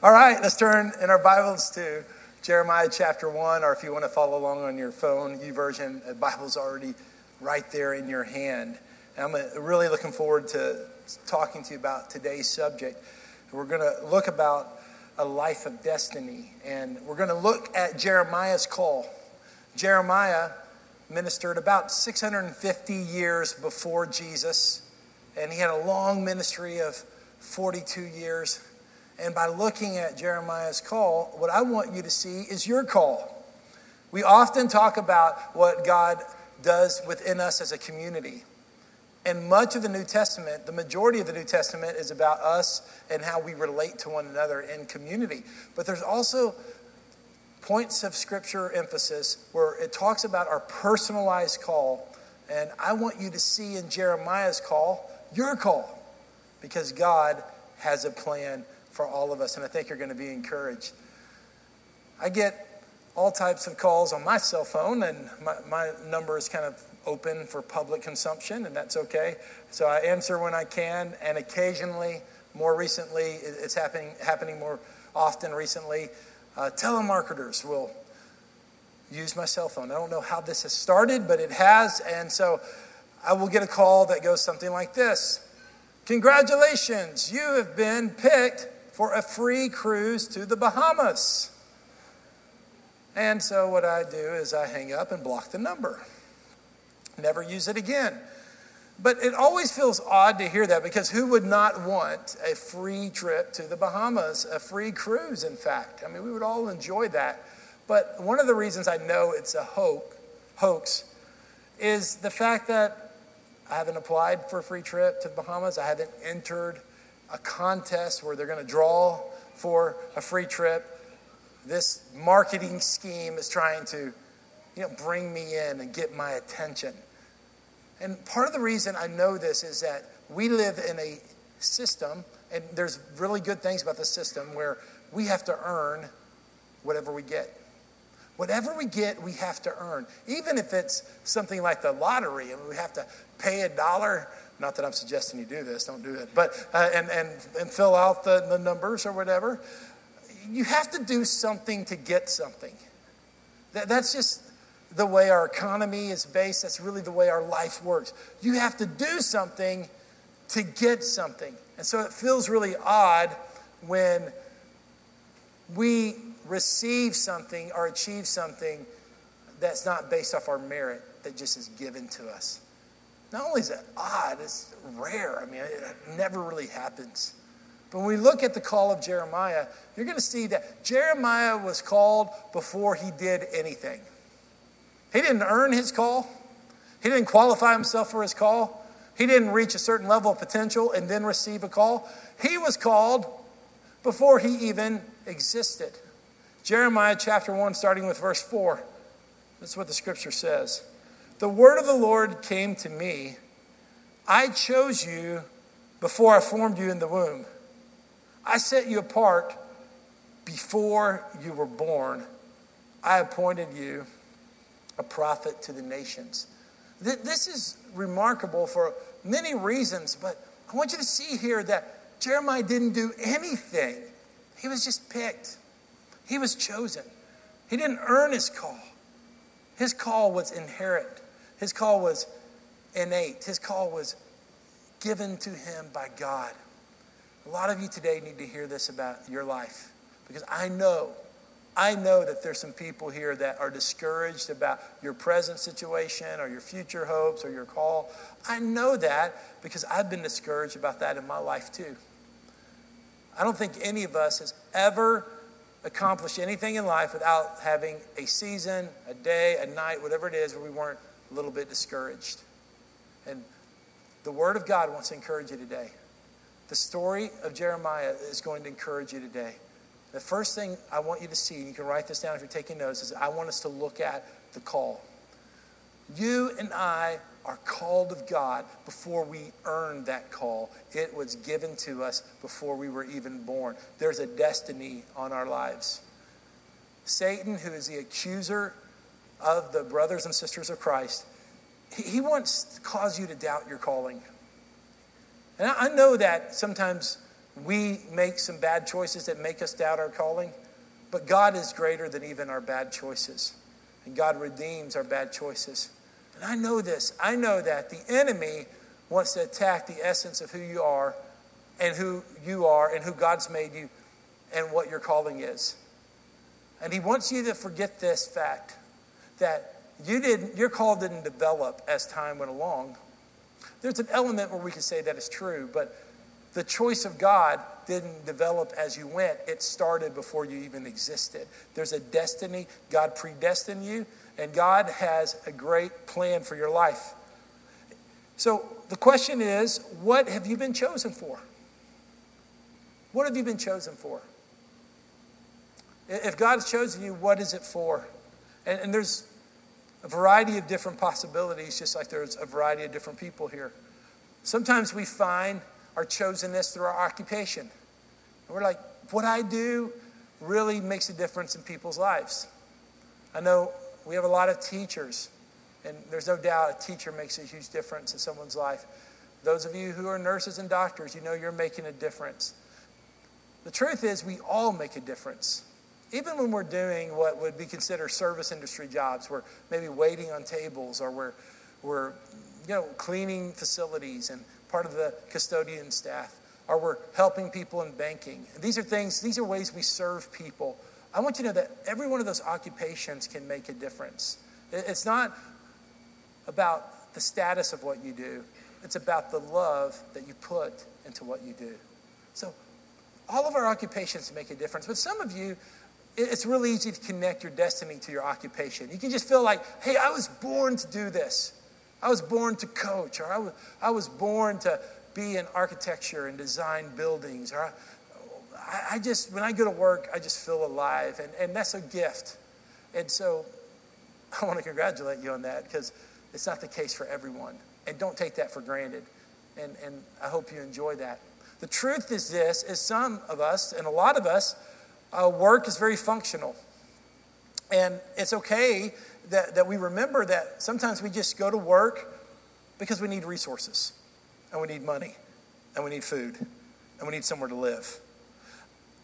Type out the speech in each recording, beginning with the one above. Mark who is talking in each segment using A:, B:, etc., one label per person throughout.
A: All right, let's turn in our Bibles to Jeremiah chapter 1, or if you want to follow along on your phone, YouVersion, the Bible's already right there in your hand. And I'm uh, really looking forward to talking to you about today's subject. We're going to look about a life of destiny, and we're going to look at Jeremiah's call. Jeremiah ministered about 650 years before Jesus, and he had a long ministry of 42 years. And by looking at Jeremiah's call, what I want you to see is your call. We often talk about what God does within us as a community. And much of the New Testament, the majority of the New Testament, is about us and how we relate to one another in community. But there's also points of scripture emphasis where it talks about our personalized call. And I want you to see in Jeremiah's call your call because God has a plan for all of us, and I think you're going to be encouraged. I get all types of calls on my cell phone, and my, my number is kind of open for public consumption, and that's okay. So I answer when I can, and occasionally, more recently, it's happening, happening more often recently. Uh, telemarketers will use my cell phone. I don't know how this has started, but it has, and so I will get a call that goes something like this Congratulations, you have been picked for a free cruise to the Bahamas. And so what I do is I hang up and block the number. Never use it again. But it always feels odd to hear that because who would not want a free trip to the Bahamas, a free cruise, in fact? I mean, we would all enjoy that. But one of the reasons I know it's a hoax is the fact that I haven't applied for a free trip to the Bahamas. I haven't entered a contest where they're going to draw for a free trip. This marketing scheme is trying to, you know, bring me in and get my attention. And part of the reason I know this is that we live in a system, and there's really good things about the system where we have to earn whatever we get. Whatever we get, we have to earn. Even if it's something like the lottery, and we have to pay a dollar not that I'm suggesting you do this, don't do it. But, uh, and, and, and fill out the, the numbers or whatever. You have to do something to get something. That, that's just the way our economy is based. That's really the way our life works. You have to do something to get something. And so it feels really odd when we receive something or achieve something that's not based off our merit, that just is given to us. Not only is it odd, it's rare. I mean, it never really happens. But when we look at the call of Jeremiah, you're going to see that Jeremiah was called before he did anything. He didn't earn his call, he didn't qualify himself for his call, he didn't reach a certain level of potential and then receive a call. He was called before he even existed. Jeremiah chapter 1, starting with verse 4. That's what the scripture says. The word of the Lord came to me I chose you before I formed you in the womb. I set you apart before you were born. I appointed you a prophet to the nations. This is remarkable for many reasons, but I want you to see here that Jeremiah didn't do anything. He was just picked, he was chosen. He didn't earn his call, his call was inherent. His call was innate, his call was given to him by God. A lot of you today need to hear this about your life because I know, I know that there's some people here that are discouraged about your present situation or your future hopes or your call. I know that because I've been discouraged about that in my life too. I don't think any of us has ever accomplished anything in life without having a season, a day, a night, whatever it is, where we weren't a little bit discouraged. And the Word of God wants to encourage you today. The story of Jeremiah is going to encourage you today. The first thing I want you to see, and you can write this down if you're taking notes, is I want us to look at the call. You and I are called of God before we earned that call. It was given to us before we were even born. There's a destiny on our lives. Satan, who is the accuser of the brothers and sisters of Christ, he wants to cause you to doubt your calling. And I know that sometimes we make some bad choices that make us doubt our calling. But God is greater than even our bad choices. And God redeems our bad choices. And I know this. I know that the enemy wants to attack the essence of who you are and who you are and who God's made you and what your calling is. And he wants you to forget this fact that you didn't, your call didn't develop as time went along. There's an element where we can say that is true, but the choice of God didn't develop as you went. It started before you even existed. There's a destiny. God predestined you, and God has a great plan for your life. So the question is what have you been chosen for? What have you been chosen for? If God has chosen you, what is it for? And, and there's a variety of different possibilities, just like there's a variety of different people here. Sometimes we find our chosenness through our occupation. And we're like, what I do really makes a difference in people's lives. I know we have a lot of teachers, and there's no doubt a teacher makes a huge difference in someone's life. Those of you who are nurses and doctors, you know you're making a difference. The truth is, we all make a difference. Even when we're doing what would be considered service industry jobs, we're maybe waiting on tables or we're, we're you know, cleaning facilities and part of the custodian staff, or we're helping people in banking. These are things, these are ways we serve people. I want you to know that every one of those occupations can make a difference. It's not about the status of what you do, it's about the love that you put into what you do. So, all of our occupations make a difference, but some of you, it's really easy to connect your destiny to your occupation. You can just feel like, hey, I was born to do this. I was born to coach, or I was, I was born to be in architecture and design buildings, or I, I just, when I go to work, I just feel alive, and, and that's a gift. And so I want to congratulate you on that because it's not the case for everyone. And don't take that for granted. And, and I hope you enjoy that. The truth is this, is some of us, and a lot of us, uh, work is very functional. And it's okay that, that we remember that sometimes we just go to work because we need resources and we need money and we need food and we need somewhere to live.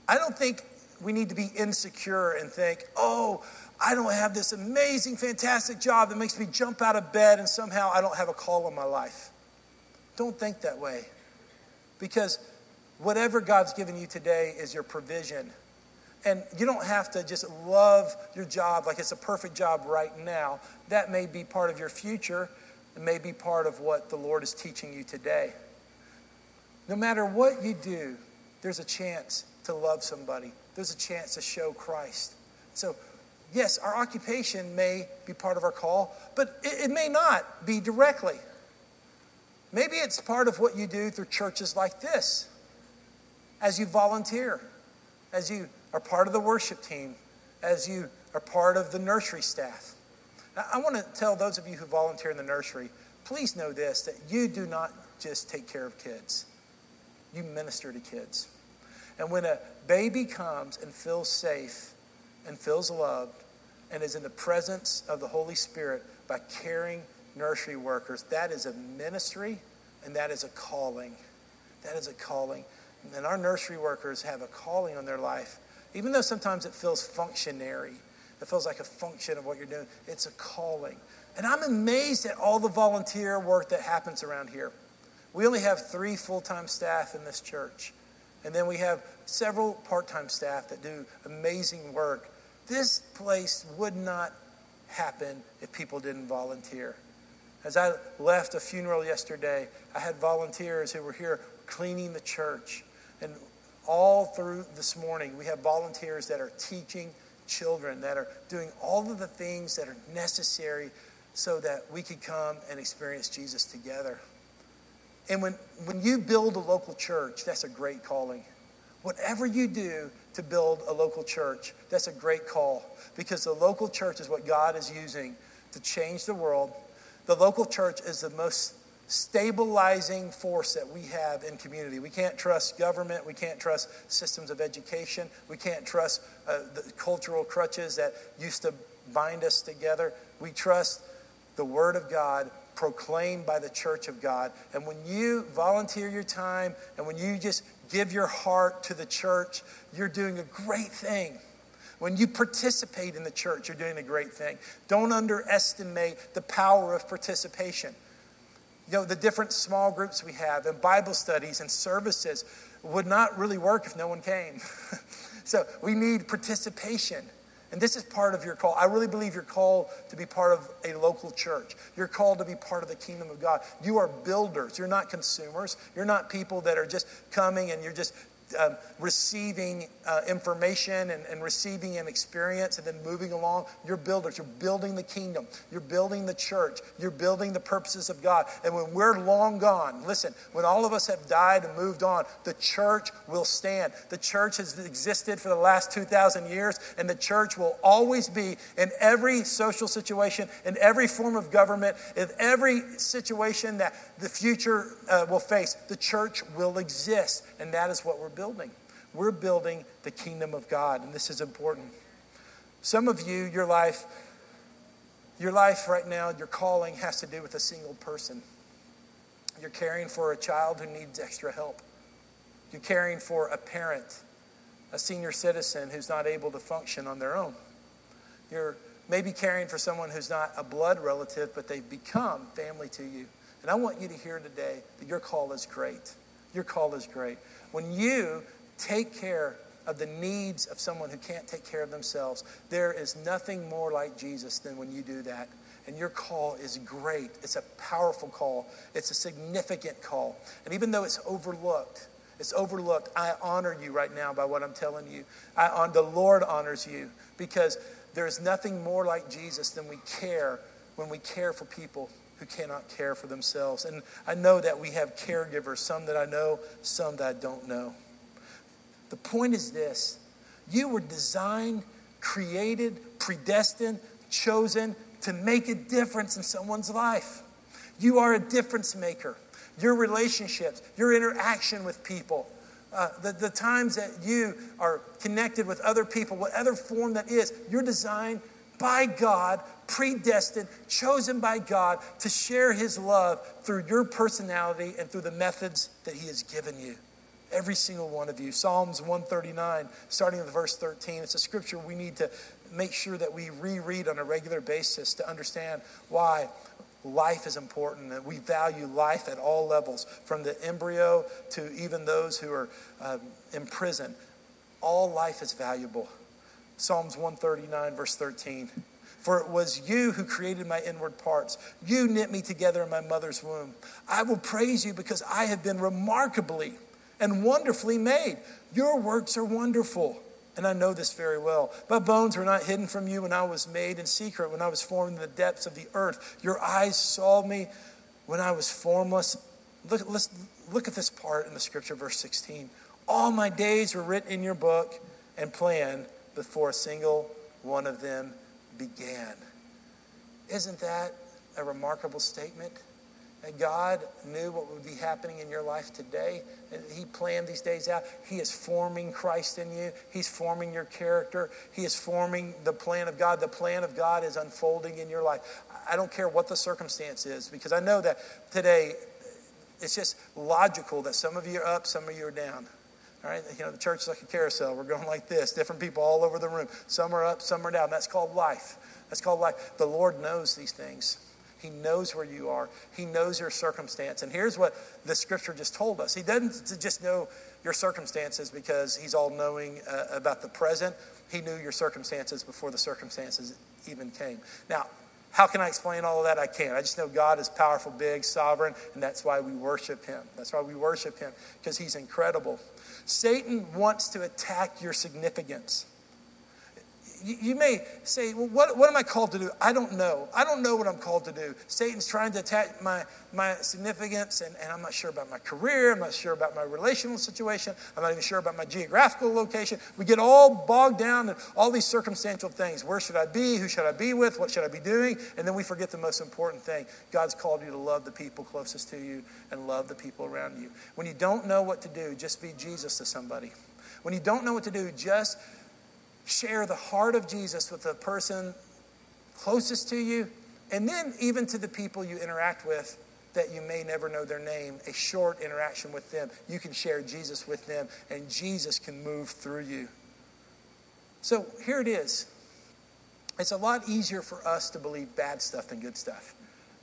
A: I don't think we need to be insecure and think, oh, I don't have this amazing, fantastic job that makes me jump out of bed and somehow I don't have a call in my life. Don't think that way. Because whatever God's given you today is your provision and you don't have to just love your job like it's a perfect job right now. That may be part of your future. It may be part of what the Lord is teaching you today. No matter what you do, there's a chance to love somebody, there's a chance to show Christ. So, yes, our occupation may be part of our call, but it, it may not be directly. Maybe it's part of what you do through churches like this as you volunteer, as you are part of the worship team, as you are part of the nursery staff. Now, I want to tell those of you who volunteer in the nursery please know this that you do not just take care of kids, you minister to kids. And when a baby comes and feels safe and feels loved and is in the presence of the Holy Spirit by caring nursery workers, that is a ministry and that is a calling. That is a calling. And our nursery workers have a calling on their life even though sometimes it feels functionary, it feels like a function of what you're doing, it's a calling. And I'm amazed at all the volunteer work that happens around here. We only have three full time staff in this church. And then we have several part time staff that do amazing work. This place would not happen if people didn't volunteer. As I left a funeral yesterday, I had volunteers who were here cleaning the church. And all through this morning, we have volunteers that are teaching children, that are doing all of the things that are necessary so that we could come and experience Jesus together. And when, when you build a local church, that's a great calling. Whatever you do to build a local church, that's a great call because the local church is what God is using to change the world. The local church is the most stabilizing force that we have in community. We can't trust government. We can't trust systems of education. We can't trust uh, the cultural crutches that used to bind us together. We trust the Word of God proclaimed by the church of God. And when you volunteer your time and when you just give your heart to the church, you're doing a great thing. When you participate in the church, you're doing a great thing. Don't underestimate the power of participation. You know, the different small groups we have and Bible studies and services would not really work if no one came. so we need participation. And this is part of your call. I really believe you're called to be part of a local church. You're called to be part of the kingdom of God. You are builders. You're not consumers. You're not people that are just coming and you're just um, receiving uh, information and, and, receiving an experience and then moving along. You're builders. You're building the kingdom. You're building the church. You're building the purposes of God. And when we're long gone, listen, when all of us have died and moved on, the church will stand. The church has existed for the last 2,000 years, and the church will always be in every social situation, in every form of government, in every situation that the future uh, will face. The church will exist, and that is what we're building. We're building the kingdom of God, and this is important. Some of you, your life, your life right now, your calling has to do with a single person. You're caring for a child who needs extra help. You're caring for a parent, a senior citizen who's not able to function on their own. You're maybe caring for someone who's not a blood relative, but they've become family to you. And I want you to hear today that your call is great. Your call is great. When you take care of the needs of someone who can't take care of themselves, there is nothing more like Jesus than when you do that. And your call is great. It's a powerful call. It's a significant call. And even though it's overlooked, it's overlooked. I honor you right now by what I'm telling you. I on the Lord honors you because there is nothing more like Jesus than we care when we care for people who cannot care for themselves. And I know that we have caregivers, some that I know, some that I don't know. The point is this you were designed, created, predestined, chosen to make a difference in someone's life. You are a difference maker. Your relationships, your interaction with people, uh, the, the times that you are connected with other people, whatever form that is, you're designed by God, predestined, chosen by God to share His love through your personality and through the methods that He has given you. Every single one of you. Psalms 139, starting with verse 13. It's a scripture we need to make sure that we reread on a regular basis to understand why life is important and we value life at all levels, from the embryo to even those who are um, in prison. All life is valuable. Psalms 139, verse 13. For it was you who created my inward parts. You knit me together in my mother's womb. I will praise you because I have been remarkably and wonderfully made. Your works are wonderful. And I know this very well. My bones were not hidden from you when I was made in secret, when I was formed in the depths of the earth. Your eyes saw me when I was formless. Look, let's, look at this part in the scripture, verse 16. All my days were written in your book and planned before a single one of them began. Isn't that a remarkable statement? That God knew what would be happening in your life today, He planned these days out. He is forming Christ in you, He's forming your character, He is forming the plan of God. The plan of God is unfolding in your life. I don't care what the circumstance is, because I know that today it's just logical that some of you are up, some of you are down. All right, you know, the church is like a carousel. We're going like this, different people all over the room. Some are up, some are down. That's called life. That's called life. The Lord knows these things. He knows where you are. He knows your circumstance. And here's what the scripture just told us. He doesn't just know your circumstances because he's all knowing uh, about the present. He knew your circumstances before the circumstances even came. Now, how can I explain all of that? I can't. I just know God is powerful, big, sovereign, and that's why we worship Him. That's why we worship Him, because He's incredible. Satan wants to attack your significance you, may say, well, what, what am I called to do? I don't know. I don't know what I'm called to do. Satan's trying to attack my, my significance, and, and I'm not sure about my career. I'm not sure about my relational situation. I'm not even sure about my geographical location. We get all bogged down in all these circumstantial things. Where should I be? Who should I be with? What should I be doing? And then we forget the most important thing God's called you to love the people closest to you and love the people around you. When you don't know what to do, just be Jesus to somebody. When you don't know what to do, just share the heart of Jesus with the person closest to you, and then even to the people you interact with that you may never know their name, a short interaction with them. You can share Jesus with them, and Jesus can move through you. So here it is. It's a lot easier for us to believe bad stuff than good stuff.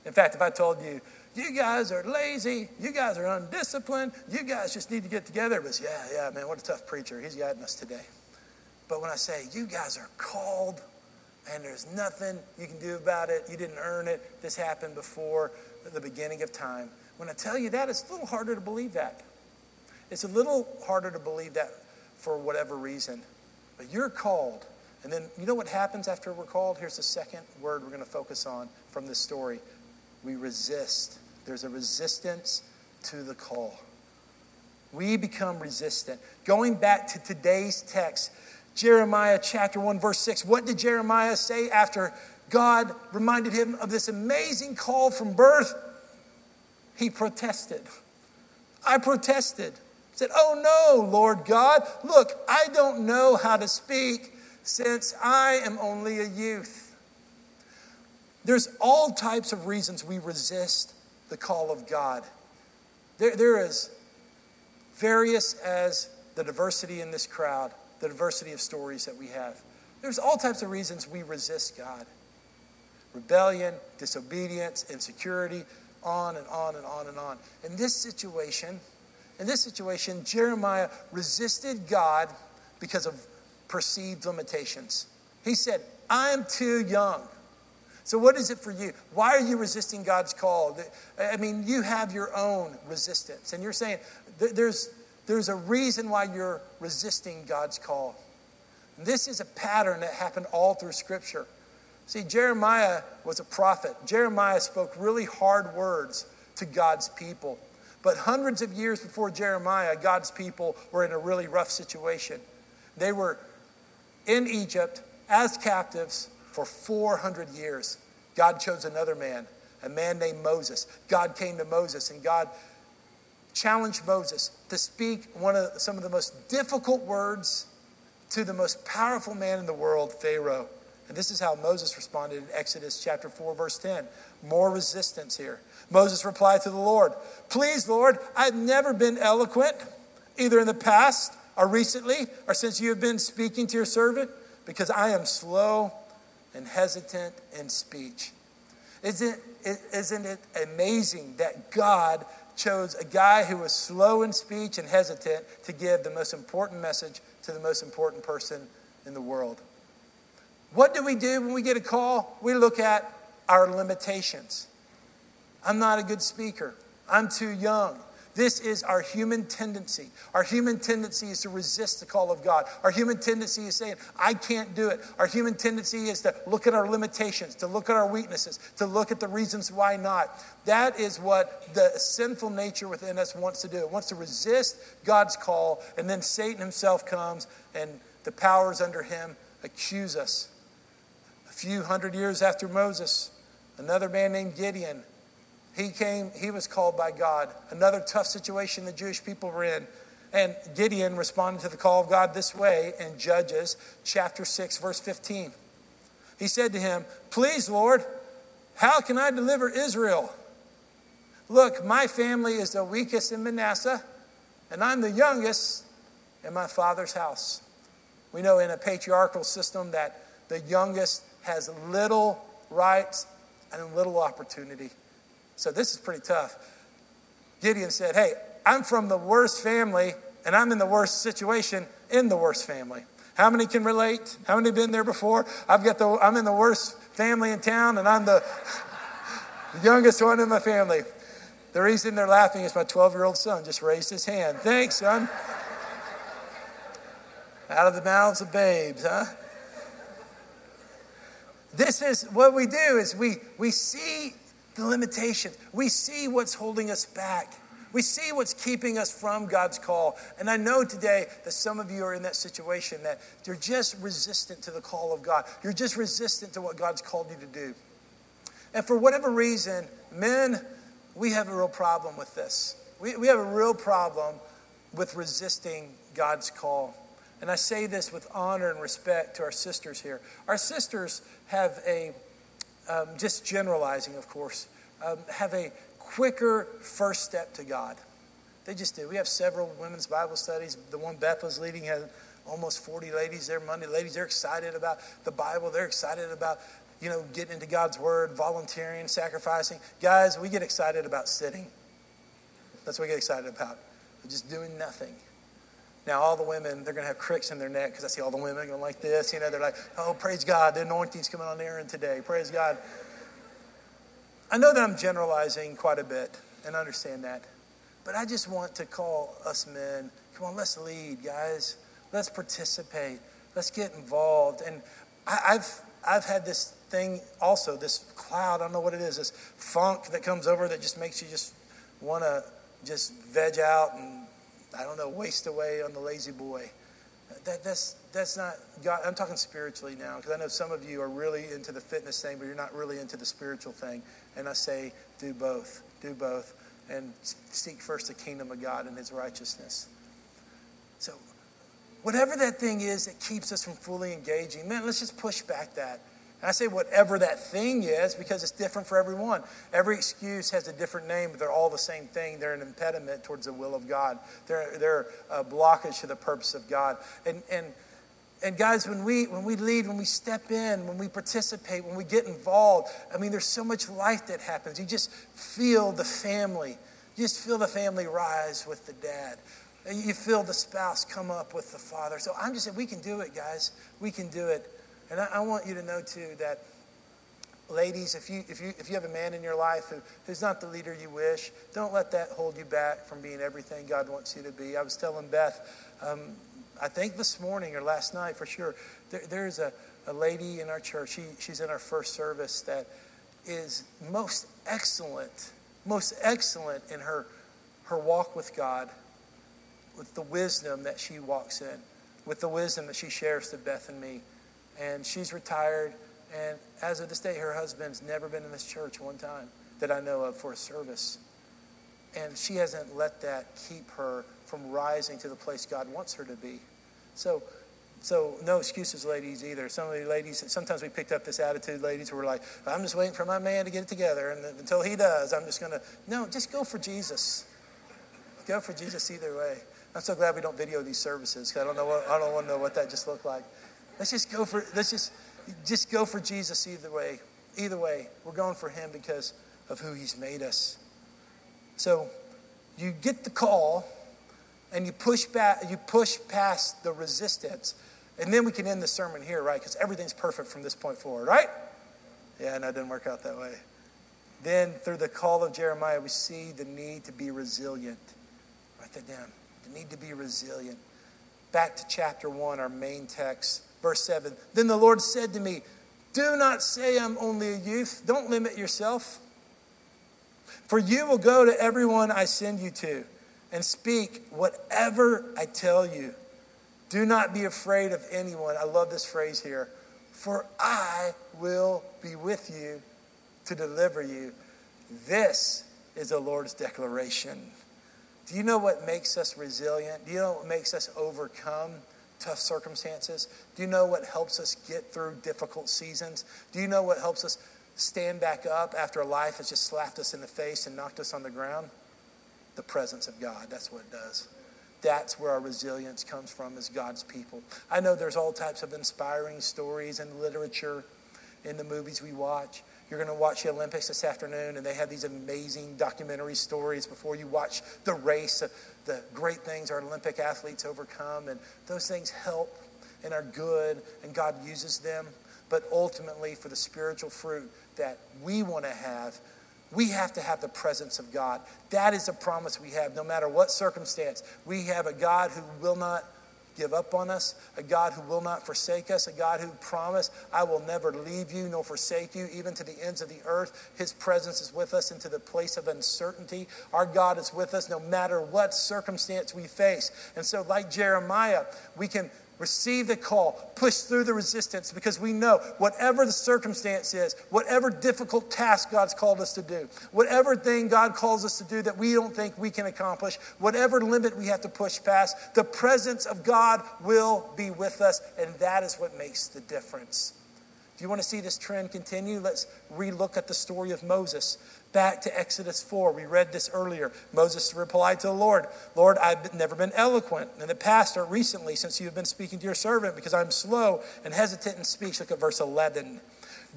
A: In fact, if I told you, you guys are lazy, you guys are undisciplined, you guys just need to get together, it was, yeah, yeah, man, what a tough preacher. He's guiding us today. But when I say, you guys are called, and there's nothing you can do about it, you didn't earn it, this happened before the beginning of time. When I tell you that, it's a little harder to believe that. It's a little harder to believe that for whatever reason. But you're called. And then you know what happens after we're called? Here's the second word we're going to focus on from this story. We resist. There's a resistance to the call. We become resistant. Going back to today's text, Jeremiah chapter 1, verse 6. What did Jeremiah say after God reminded him of this amazing call from birth? He protested. I protested. Said, Oh no, Lord God, look, I don't know how to speak since I am only a youth. There's all types of reasons we resist the call of God. There, there is various as the diversity in this crowd the diversity of stories that we have. There's all types of reasons we resist God rebellion, disobedience, insecurity, on and on and on and on. In this situation, in this situation, Jeremiah resisted God because of perceived limitations. He said, I'm too young. So, what is it for you? Why are you resisting God's call? I mean, you have your own resistance. And you're saying, there's, there's a reason why you're resisting God's call. And this is a pattern that happened all through Scripture. See, Jeremiah was a prophet. Jeremiah spoke really hard words to God's people. But hundreds of years before Jeremiah, God's people were in a really rough situation. They were in Egypt as captives for 400 years. God chose another man, a man named Moses. God came to Moses, and God challenged Moses to speak one of some of the most difficult words to the most powerful man in the world, Pharaoh. And this is how Moses responded in Exodus chapter 4, verse 10. More resistance here. Moses replied to the Lord, Please, Lord, I've never been eloquent, either in the past or recently, or since you have been speaking to your servant, because I am slow and hesitant in speech. Isn't, isn't it amazing that God chose a guy who was slow in speech and hesitant to give the most important message to the most important person in the world. What do we do when we get a call? We look at our limitations. I'm not a good speaker. I'm too young. This is our human tendency. Our human tendency is to resist the call of God. Our human tendency is saying, I can't do it. Our human tendency is to look at our limitations, to look at our weaknesses, to look at the reasons why not. That is what the sinful nature within us wants to do. It wants to resist God's call, and then Satan himself comes and the powers under him accuse us. A few hundred years after Moses, another man named Gideon he came, he was called by God. Another tough situation the Jewish people were in. And Gideon responded to the call of God this way in Judges chapter 6, verse 15. He said to him, Please, Lord, how can I deliver Israel? Look, my family is the weakest in Manasseh, and I'm the youngest in my father's house. We know in a patriarchal system that the youngest has little rights and little opportunity. So this is pretty tough. Gideon said, Hey, I'm from the worst family, and I'm in the worst situation in the worst family. How many can relate? How many been there before? I've got the I'm in the worst family in town, and I'm the youngest one in my family. The reason they're laughing is my 12 year old son just raised his hand. Thanks, son. Out of the mouths of babes, huh? This is what we do is we, we see the limitations. We see what's holding us back. We see what's keeping us from God's call. And I know today that some of you are in that situation that you're just resistant to the call of God. You're just resistant to what God's called you to do. And for whatever reason, men, we have a real problem with this. We, we have a real problem with resisting God's call. And I say this with honor and respect to our sisters here. Our sisters have a um, just generalizing, of course, um, have a quicker first step to God. They just do. We have several women's Bible studies. The one Beth was leading had almost 40 ladies there Monday. Ladies, they're excited about the Bible. They're excited about, you know, getting into God's Word, volunteering, sacrificing. Guys, we get excited about sitting. That's what we get excited about. Just doing nothing. Now, all the women, they're going to have cricks in their neck because I see all the women going like this. You know, they're like, oh, praise God, the anointing's coming on Aaron today. Praise God. I know that I'm generalizing quite a bit and understand that. But I just want to call us men, come on, let's lead, guys. Let's participate. Let's get involved. And I, have I've had this thing also, this cloud, I don't know what it is, this funk that comes over that just makes you just want to just veg out and, I don't know, waste away on the La-Z-Boy. That, that's, that's not God. I'm talking spiritually now because I know some of you are really into the fitness thing, but you're not really into the spiritual thing. And I say, do both. Do both and seek first the kingdom of God and his righteousness. So, whatever that thing is that keeps us from fully engaging, man, let's just push back that. And I say whatever that thing is because it's different for everyone. Every excuse has a different name, but they're all the same thing. They're an impediment towards the will of God. They're, they're a blockage to the purpose of God. And, and and guys, when we when we lead, when we step in, when we participate, when we get involved, I mean, there's so much life that happens. You just feel the family. You just feel the family rise with the dad. You feel the spouse come up with the father. So I'm just saying, we can do it, guys. We can do it. And I, I want you to know too that ladies, if you, if, you, if you have a man in your life who, who's not the leader you wish, don't let that hold you back from being everything God wants you to be. I was telling Beth, um, I think this morning or last night for sure, there, there's a, a lady in our church. She, she's in our first service that is most excellent, most excellent in her, her walk with God, with the wisdom that she walks in, with the wisdom that she shares to Beth and me. And she's retired. And as of this day, her husband's never been in this church one time that I know of for a service. And she hasn't let that keep her from rising to the place God wants her to be. So, so no excuses, ladies, either. Some of the ladies, sometimes we picked up this attitude, ladies, where we're like, I'm just waiting for my man to get it together, and until he does, I'm just going to. No, just go for Jesus. Go for Jesus either way. I'm so glad we don't video these services. because I don't know. What, I don't want to know what that just looked like. Let's just go for. Let's just, just go for Jesus either way. Either way, we're going for Him because of who He's made us. So, you get the call and you push back, you push past the resistance. And then we can end the sermon here, right? Because everything's perfect from this point forward, right? Yeah, no, it didn't work out that way. Then, through the call of Jeremiah, we see the need to be resilient. Write that down. The need to be resilient. Back to chapter 1, our main text, verse 7. Then the Lord said to me, Do not say I'm only a youth. Don't limit yourself. For you will go to everyone I send you to and speak whatever I tell you. Do not be afraid of anyone. I love this phrase here. For I will be with you to deliver you. This is the Lord's declaration. Do you know what makes us resilient? Do you know what makes us overcome tough circumstances? Do you know what helps us get through difficult seasons? Do you know what helps us stand back up after life has just slapped us in the face and knocked us on the ground? the presence of God. That's what it does. That's where our resilience comes from as God's people. I know there's all types of inspiring stories and literature in the movies we watch. You're going to watch the Olympics this afternoon, and they have these amazing documentary stories before you watch the race, of the great things our Olympic athletes overcome. And those things help and are good, and God uses them. But ultimately, for the spiritual fruit that we want to have, we have to have the presence of God. That is a promise we have no matter what circumstance. We have a God who will not give up on us, a God who will not forsake us, a God who promised, I will never leave you nor forsake you, even to the ends of the earth. His presence is with us into the place of uncertainty. Our God is with us no matter what circumstance we face. And so, like Jeremiah, we can receive the call, push through the resistance because we know whatever the circumstance is, whatever difficult task God's called us to do, whatever thing God calls us to do that we don't think we can accomplish, whatever limit we have to push past, the presence of God will be with us, and that is what makes the difference. Do you want to see this trend continue? Let's relook at the story of Moses. Back to Exodus 4. We read this earlier. Moses replied to the Lord, Lord, I've never been eloquent in the past or recently since you have been speaking to your servant because I'm slow and hesitant in speech. Look at verse 11.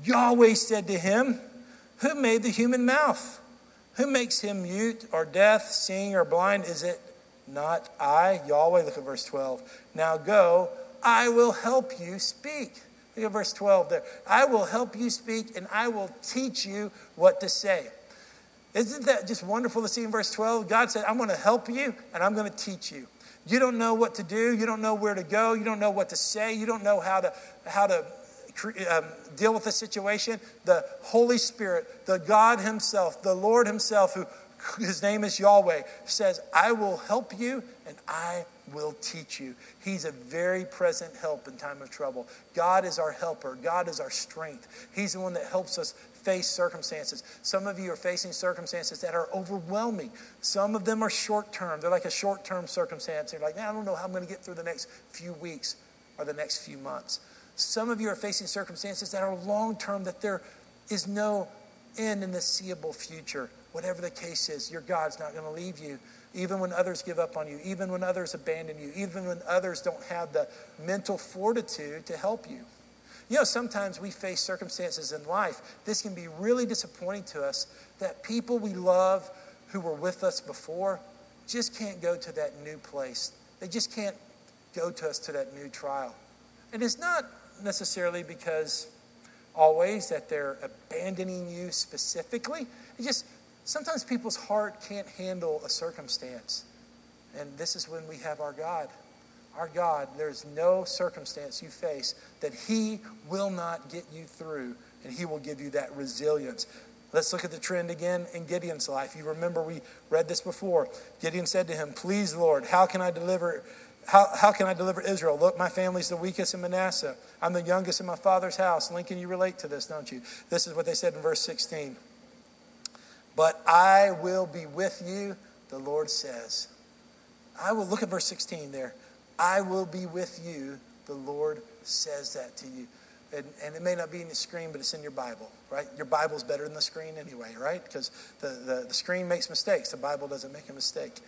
A: Yahweh said to him, Who made the human mouth? Who makes him mute or deaf, seeing or blind? Is it not I, Yahweh? Look at verse 12. Now go, I will help you speak. Look at verse 12 there. I will help you speak and I will teach you what to say. Isn't that just wonderful to see in verse 12? God said, I'm going to help you and I'm going to teach you. You don't know what to do. You don't know where to go. You don't know what to say. You don't know how to, how to um, deal with the situation. The Holy Spirit, the God Himself, the Lord Himself, who his name is Yahweh, says, I will help you and I will teach you. He's a very present help in time of trouble. God is our helper, God is our strength. He's the one that helps us face circumstances. Some of you are facing circumstances that are overwhelming. Some of them are short term. They're like a short term circumstance. You're like, I don't know how I'm going to get through the next few weeks or the next few months. Some of you are facing circumstances that are long term, that there is no end in the seeable future. Whatever the case is, your God's not going to leave you, even when others give up on you, even when others abandon you, even when others don't have the mental fortitude to help you. You know, sometimes we face circumstances in life. This can be really disappointing to us that people we love who were with us before just can't go to that new place. They just can't go to us to that new trial. And it's not necessarily because always that they're abandoning you specifically. It's just sometimes people's heart can't handle a circumstance. And this is when we have our God our God, there's no circumstance you face that He will not get you through, and He will give you that resilience. Let's look at the trend again in Gideon's life. You remember we read this before. Gideon said to him, Please, Lord, how can I deliver? How, how can I deliver Israel? Look, my family's the weakest in Manasseh. I'm the youngest in my father's house. Lincoln, you relate to this, don't you? This is what they said in verse 16. But I will be with you, the Lord says. I will look at verse 16 there. I will be with you. The Lord says that to you. And, and, it may not be in the screen, but it's in your Bible, right? Your Bible's better than the screen anyway, right? Because the, the, the screen makes mistakes, the Bible doesn't make a mistake.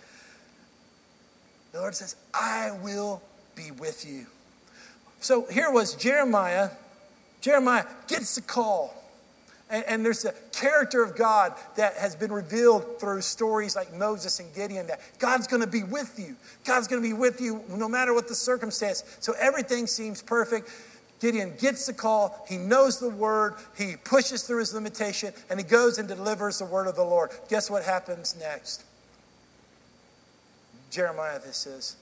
A: The Lord says, I will be with you. So here was Jeremiah. Jeremiah gets the call. And, and, there's a character of God that has been revealed through stories like Moses and Gideon that God's going to be with you. God's going to be with you no matter what the circumstance. So everything seems perfect. Gideon gets the call, he knows the word, he pushes through his limitation, and he goes and delivers the word of the Lord. Guess what happens next? Jeremiah, this is.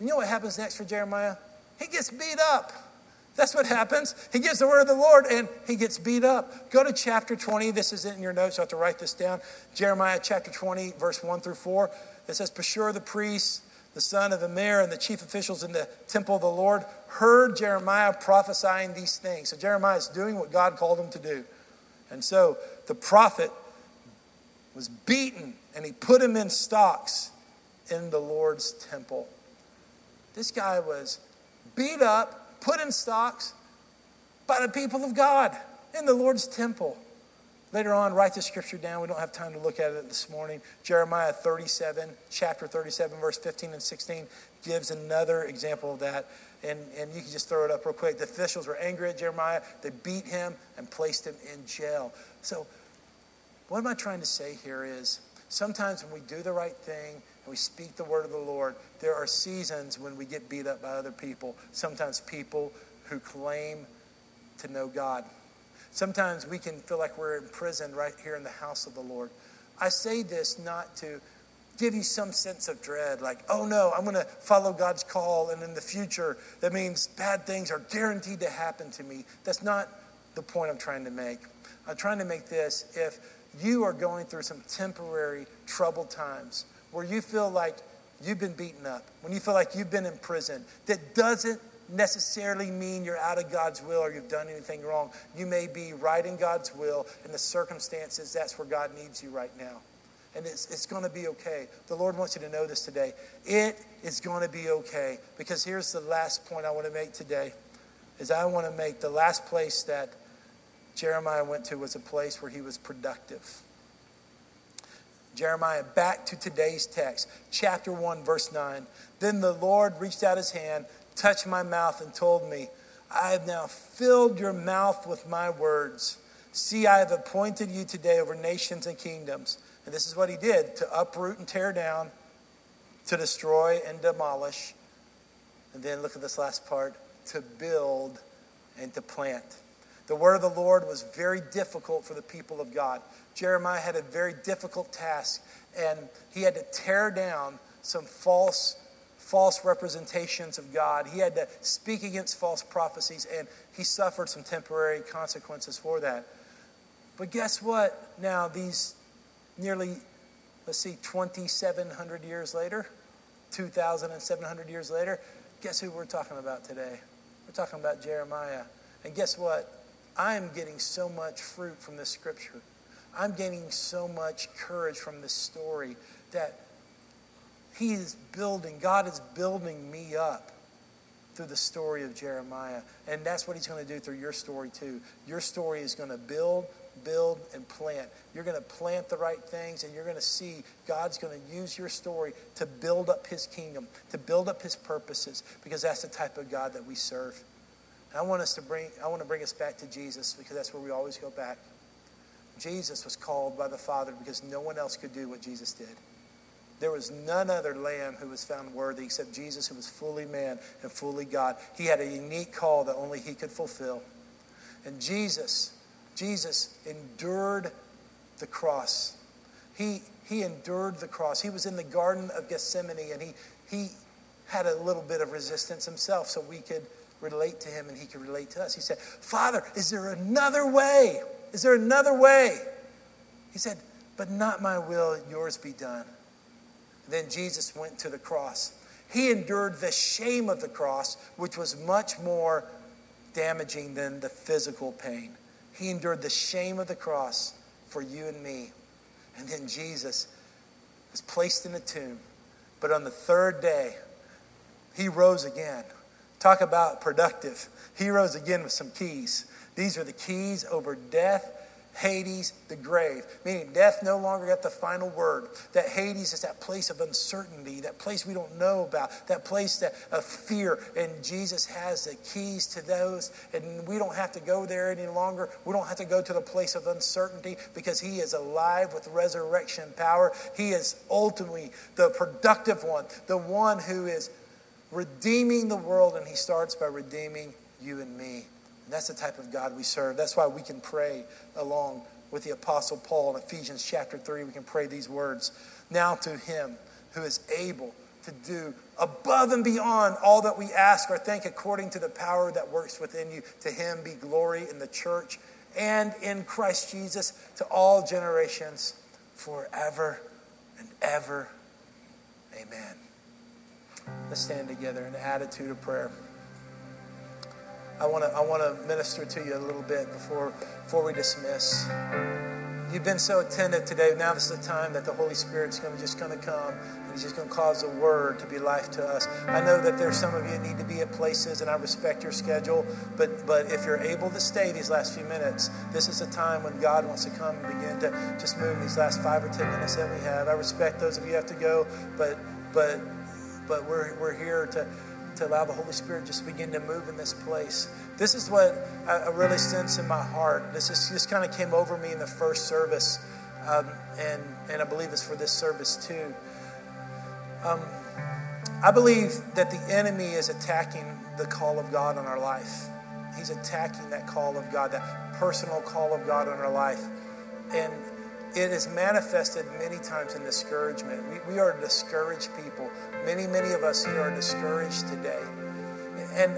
A: You know what happens next for Jeremiah? He gets beat up. That's what happens. He gives the word of the Lord and he gets beat up. Go to chapter 20. This is in your notes. I have to write this down. Jeremiah chapter 20, verse 1 through 4. It says, Pashur the priest, the son of Immer, and the chief officials in the temple of the Lord heard Jeremiah prophesying these things. So Jeremiah is doing what God called him to do. And so the prophet was beaten and he put him in stocks in the Lord's temple. This guy was beat up put in stocks by the people of God in the Lord's temple. Later on, write the scripture down. We don't have time to look at it this morning. Jeremiah 37, chapter 37, verse 15 and 16 gives another example of that. And, and you can just throw it up real quick. The officials were angry at Jeremiah. They beat him and placed him in jail. So, what am I trying to say here is sometimes when we do the right thing we speak the word of the Lord, there are seasons when we get beat up by other people, sometimes people who claim to know God. Sometimes we can feel like we're in prison right here in the house of the Lord. I say this not to give you some sense of dread, like, oh no, I'm going to follow God's call, and in the future, that means bad things are guaranteed to happen to me. That's not the point I'm trying to make. I'm trying to make this if you are going through some temporary troubled times, where you feel like you've been beaten up, when you feel like you've been in prison, that doesn't necessarily mean you're out of God's will or you've done anything wrong. You may be right in God's will, and the circumstances, that's where God needs you right now. And it's, it's going to be okay. The Lord wants you to know this today. It is going to be okay. Because here's the last point I want to make today. is I want to make the last place that Jeremiah went to was a place where he was productive. Jeremiah, back to today's text, chapter 1, verse 9. Then the Lord reached out his hand, touched my mouth, and told me, I have now filled your mouth with my words. See, I have appointed you today over nations and kingdoms. And this is what he did to uproot and tear down, to destroy and demolish. And then look at this last part to build and to plant. The word of the Lord was very difficult for the people of God. Jeremiah had a very difficult task, and he had to tear down some false false representations of God. He had to speak against false prophecies, and he suffered some temporary consequences for that. But guess what? Now, these nearly, let's see, 2,700 years later, 2,700 years later, guess who we're talking about today? We're talking about Jeremiah. And guess what? I'm getting so much fruit from this scripture. I'm gaining so much courage from this story that he is building, God is building me up through the story of Jeremiah. And that's what He's going to do through your story, too. Your story is going to build, build, and plant. You're going to plant the right things, and you're going to see God's going to use your story to build up His kingdom, to build up His purposes, because that's the type of God that we serve. And I want us to bring, I want to bring us back to Jesus because that's where we always go back. Jesus was called by the Father because no one else could do what Jesus did. There was none other lamb who was found worthy except Jesus, who was fully man and fully God. He had a unique call that only he could fulfill. And Jesus, Jesus endured the cross. He, he endured the cross. He was in the Garden of Gethsemane and he, he had a little bit of resistance himself so we could relate to him and he could relate to us. He said, Father, is there another way? Is there another way? He said, But not my will, yours be done. Then Jesus went to the cross. He endured the shame of the cross, which was much more damaging than the physical pain. He endured the shame of the cross for you and me. And then Jesus was placed in a tomb. But on the third day, he rose again. Talk about productive. Heroes again with some keys. These are the keys over death Hades, the grave, meaning death no longer got the final word. That Hades is that place of uncertainty, that place we don't know about, that place that, of fear. And Jesus has the keys to those, and we don't have to go there any longer. We don't have to go to the place of uncertainty because He is alive with resurrection power. He is ultimately the productive one, the one who is redeeming the world, and He starts by redeeming you and me. And that's the type of God we serve. That's why we can pray along with the Apostle Paul in Ephesians chapter 3. We can pray these words Now to him who is able to do above and beyond all that we ask or think according to the power that works within you. To him be glory in the church and in Christ Jesus to all generations forever and ever. Amen. Let's stand together in the attitude of prayer. I want to I want to minister to you a little bit before before we dismiss. You've been so attentive today. Now this is the time that the Holy Spirit's going to just going to come and He's just going to cause the Word to be life to us. I know that there's some of you need to be at places, and I respect your schedule. But but if you're able to stay these last few minutes, this is a time when God wants to come and begin to just move these last five or ten minutes that we have. I respect those of you have to go, but but but we're we're here to to allow the Holy Spirit just begin to move in this place. This is what I really sense in my heart. This is just kind of came over me in the first service, um, and and I believe it's for this service too. Um, I believe that the enemy is attacking the call of God on our life. He's attacking that call of God, that personal call of God on our life, and it is manifested many times in discouragement. We, we are discouraged people. Many, many of us here are discouraged today. And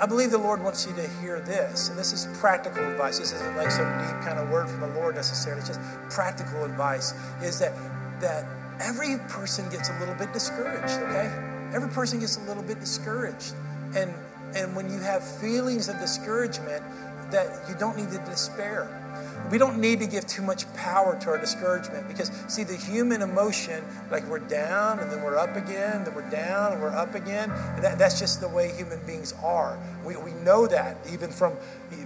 A: I believe the Lord wants you to hear this. And this is practical advice. This isn't like some deep kind of word from the Lord necessarily. It's just practical advice is that that every person gets a little bit discouraged, okay? Every person gets a little bit discouraged. And and when you have feelings of discouragement, that you don't need to despair. We don't need to give too much power to our discouragement because, see, the human emotion, like we're down and then we're up again, then we're down and we're up again. That, that's just the way human beings are. We, we know that even from,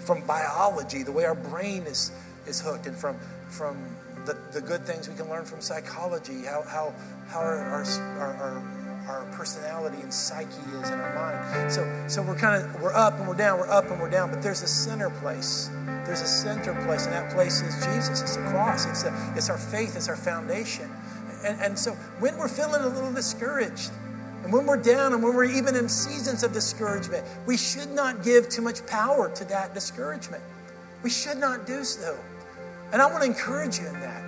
A: from biology, the way our brain is, is hooked, and from, from the, the good things we can learn from psychology, how, how, how our, our, our, our personality and psyche is in our mind. So, so we're kind of, we're up and we're down, we're up and we're down, but there's a center place there's a center place, and that place is Jesus. It's the cross. It's, a, it's our faith. It's our foundation. And, and so when we're feeling a little discouraged, and when we're down, and when we're even in seasons of discouragement, we should not give too much power to that discouragement. We should not do so. And I want to encourage you in that.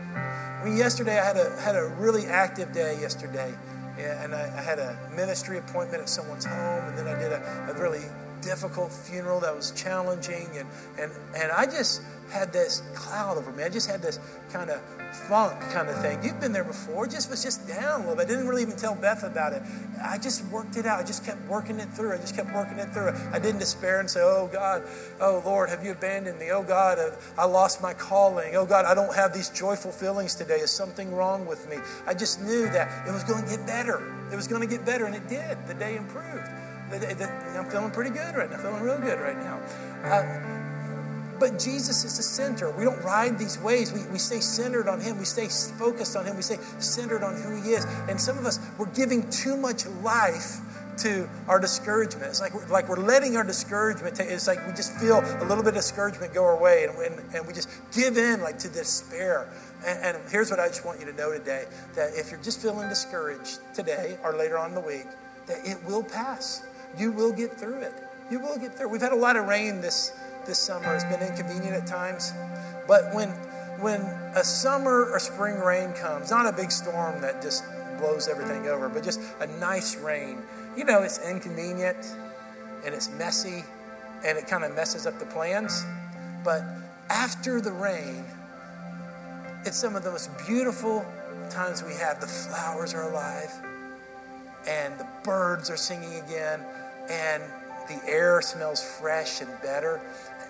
A: I mean, yesterday I had a, had a really active day yesterday. And I, I had a ministry appointment at someone's home, and then I did a, a really difficult funeral that was challenging. And, and, and I just had this cloud over me. I just had this kind of funk kind of thing. You've been there before. Just was just down a little bit. I didn't really even tell Beth about it. I just worked it out. I just kept working it through. I just kept working it through. I didn't despair and say, "Oh God, oh Lord, have you abandoned me? Oh God, I lost my calling. Oh God, I don't have these joyful feelings today. Is something wrong with me?" I just knew that it was going to get better. It was going to get better, and it did. The day improved. I'm feeling pretty good right now. I'm feeling real good right now. Uh, but Jesus is the center. We don't ride these waves. We, we stay centered on Him. We stay focused on Him. We stay centered on who He is. And some of us, we're giving too much life to our discouragement. It's like we're, like we're letting our discouragement take, it's like we just feel a little bit of discouragement go our way and, and, and we just give in like to despair. And, and here's what I just want you to know today that if you're just feeling discouraged today or later on in the week, that it will pass. You will get through it. You will get through. We've had a lot of rain this this summer. It's been inconvenient at times, but when when a summer or spring rain comes, not a big storm that just blows everything mm-hmm. over, but just a nice rain. You know, it's inconvenient and it's messy and it kind of messes up the plans. But after the rain, it's some of the most beautiful times we have. The flowers are alive and the birds are singing again and the air smells fresh and better.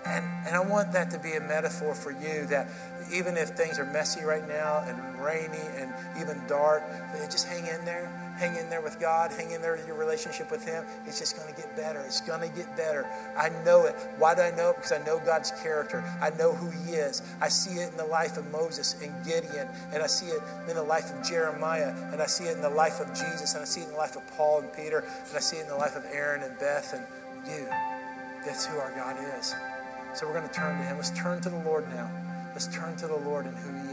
A: And, and I want that to be a metaphor for you that even if things are messy right now and rainy and even dark, just hang in there. Hang in there with God. Hang in there with your relationship with Him. It's just going to get better. It's going to get better. I know it. Why do I know it? Because I know God's character. I know who He is. I see it in the life of Moses and Gideon, and I see it in the life of Jeremiah, and I see it in the life of Jesus, and I see it in the life of Paul and Peter, and I see it in the life of Aaron and Beth and you. That's who our God is. So we're going to turn to Him. Let's turn to the Lord now. Let's turn to the Lord and who He is.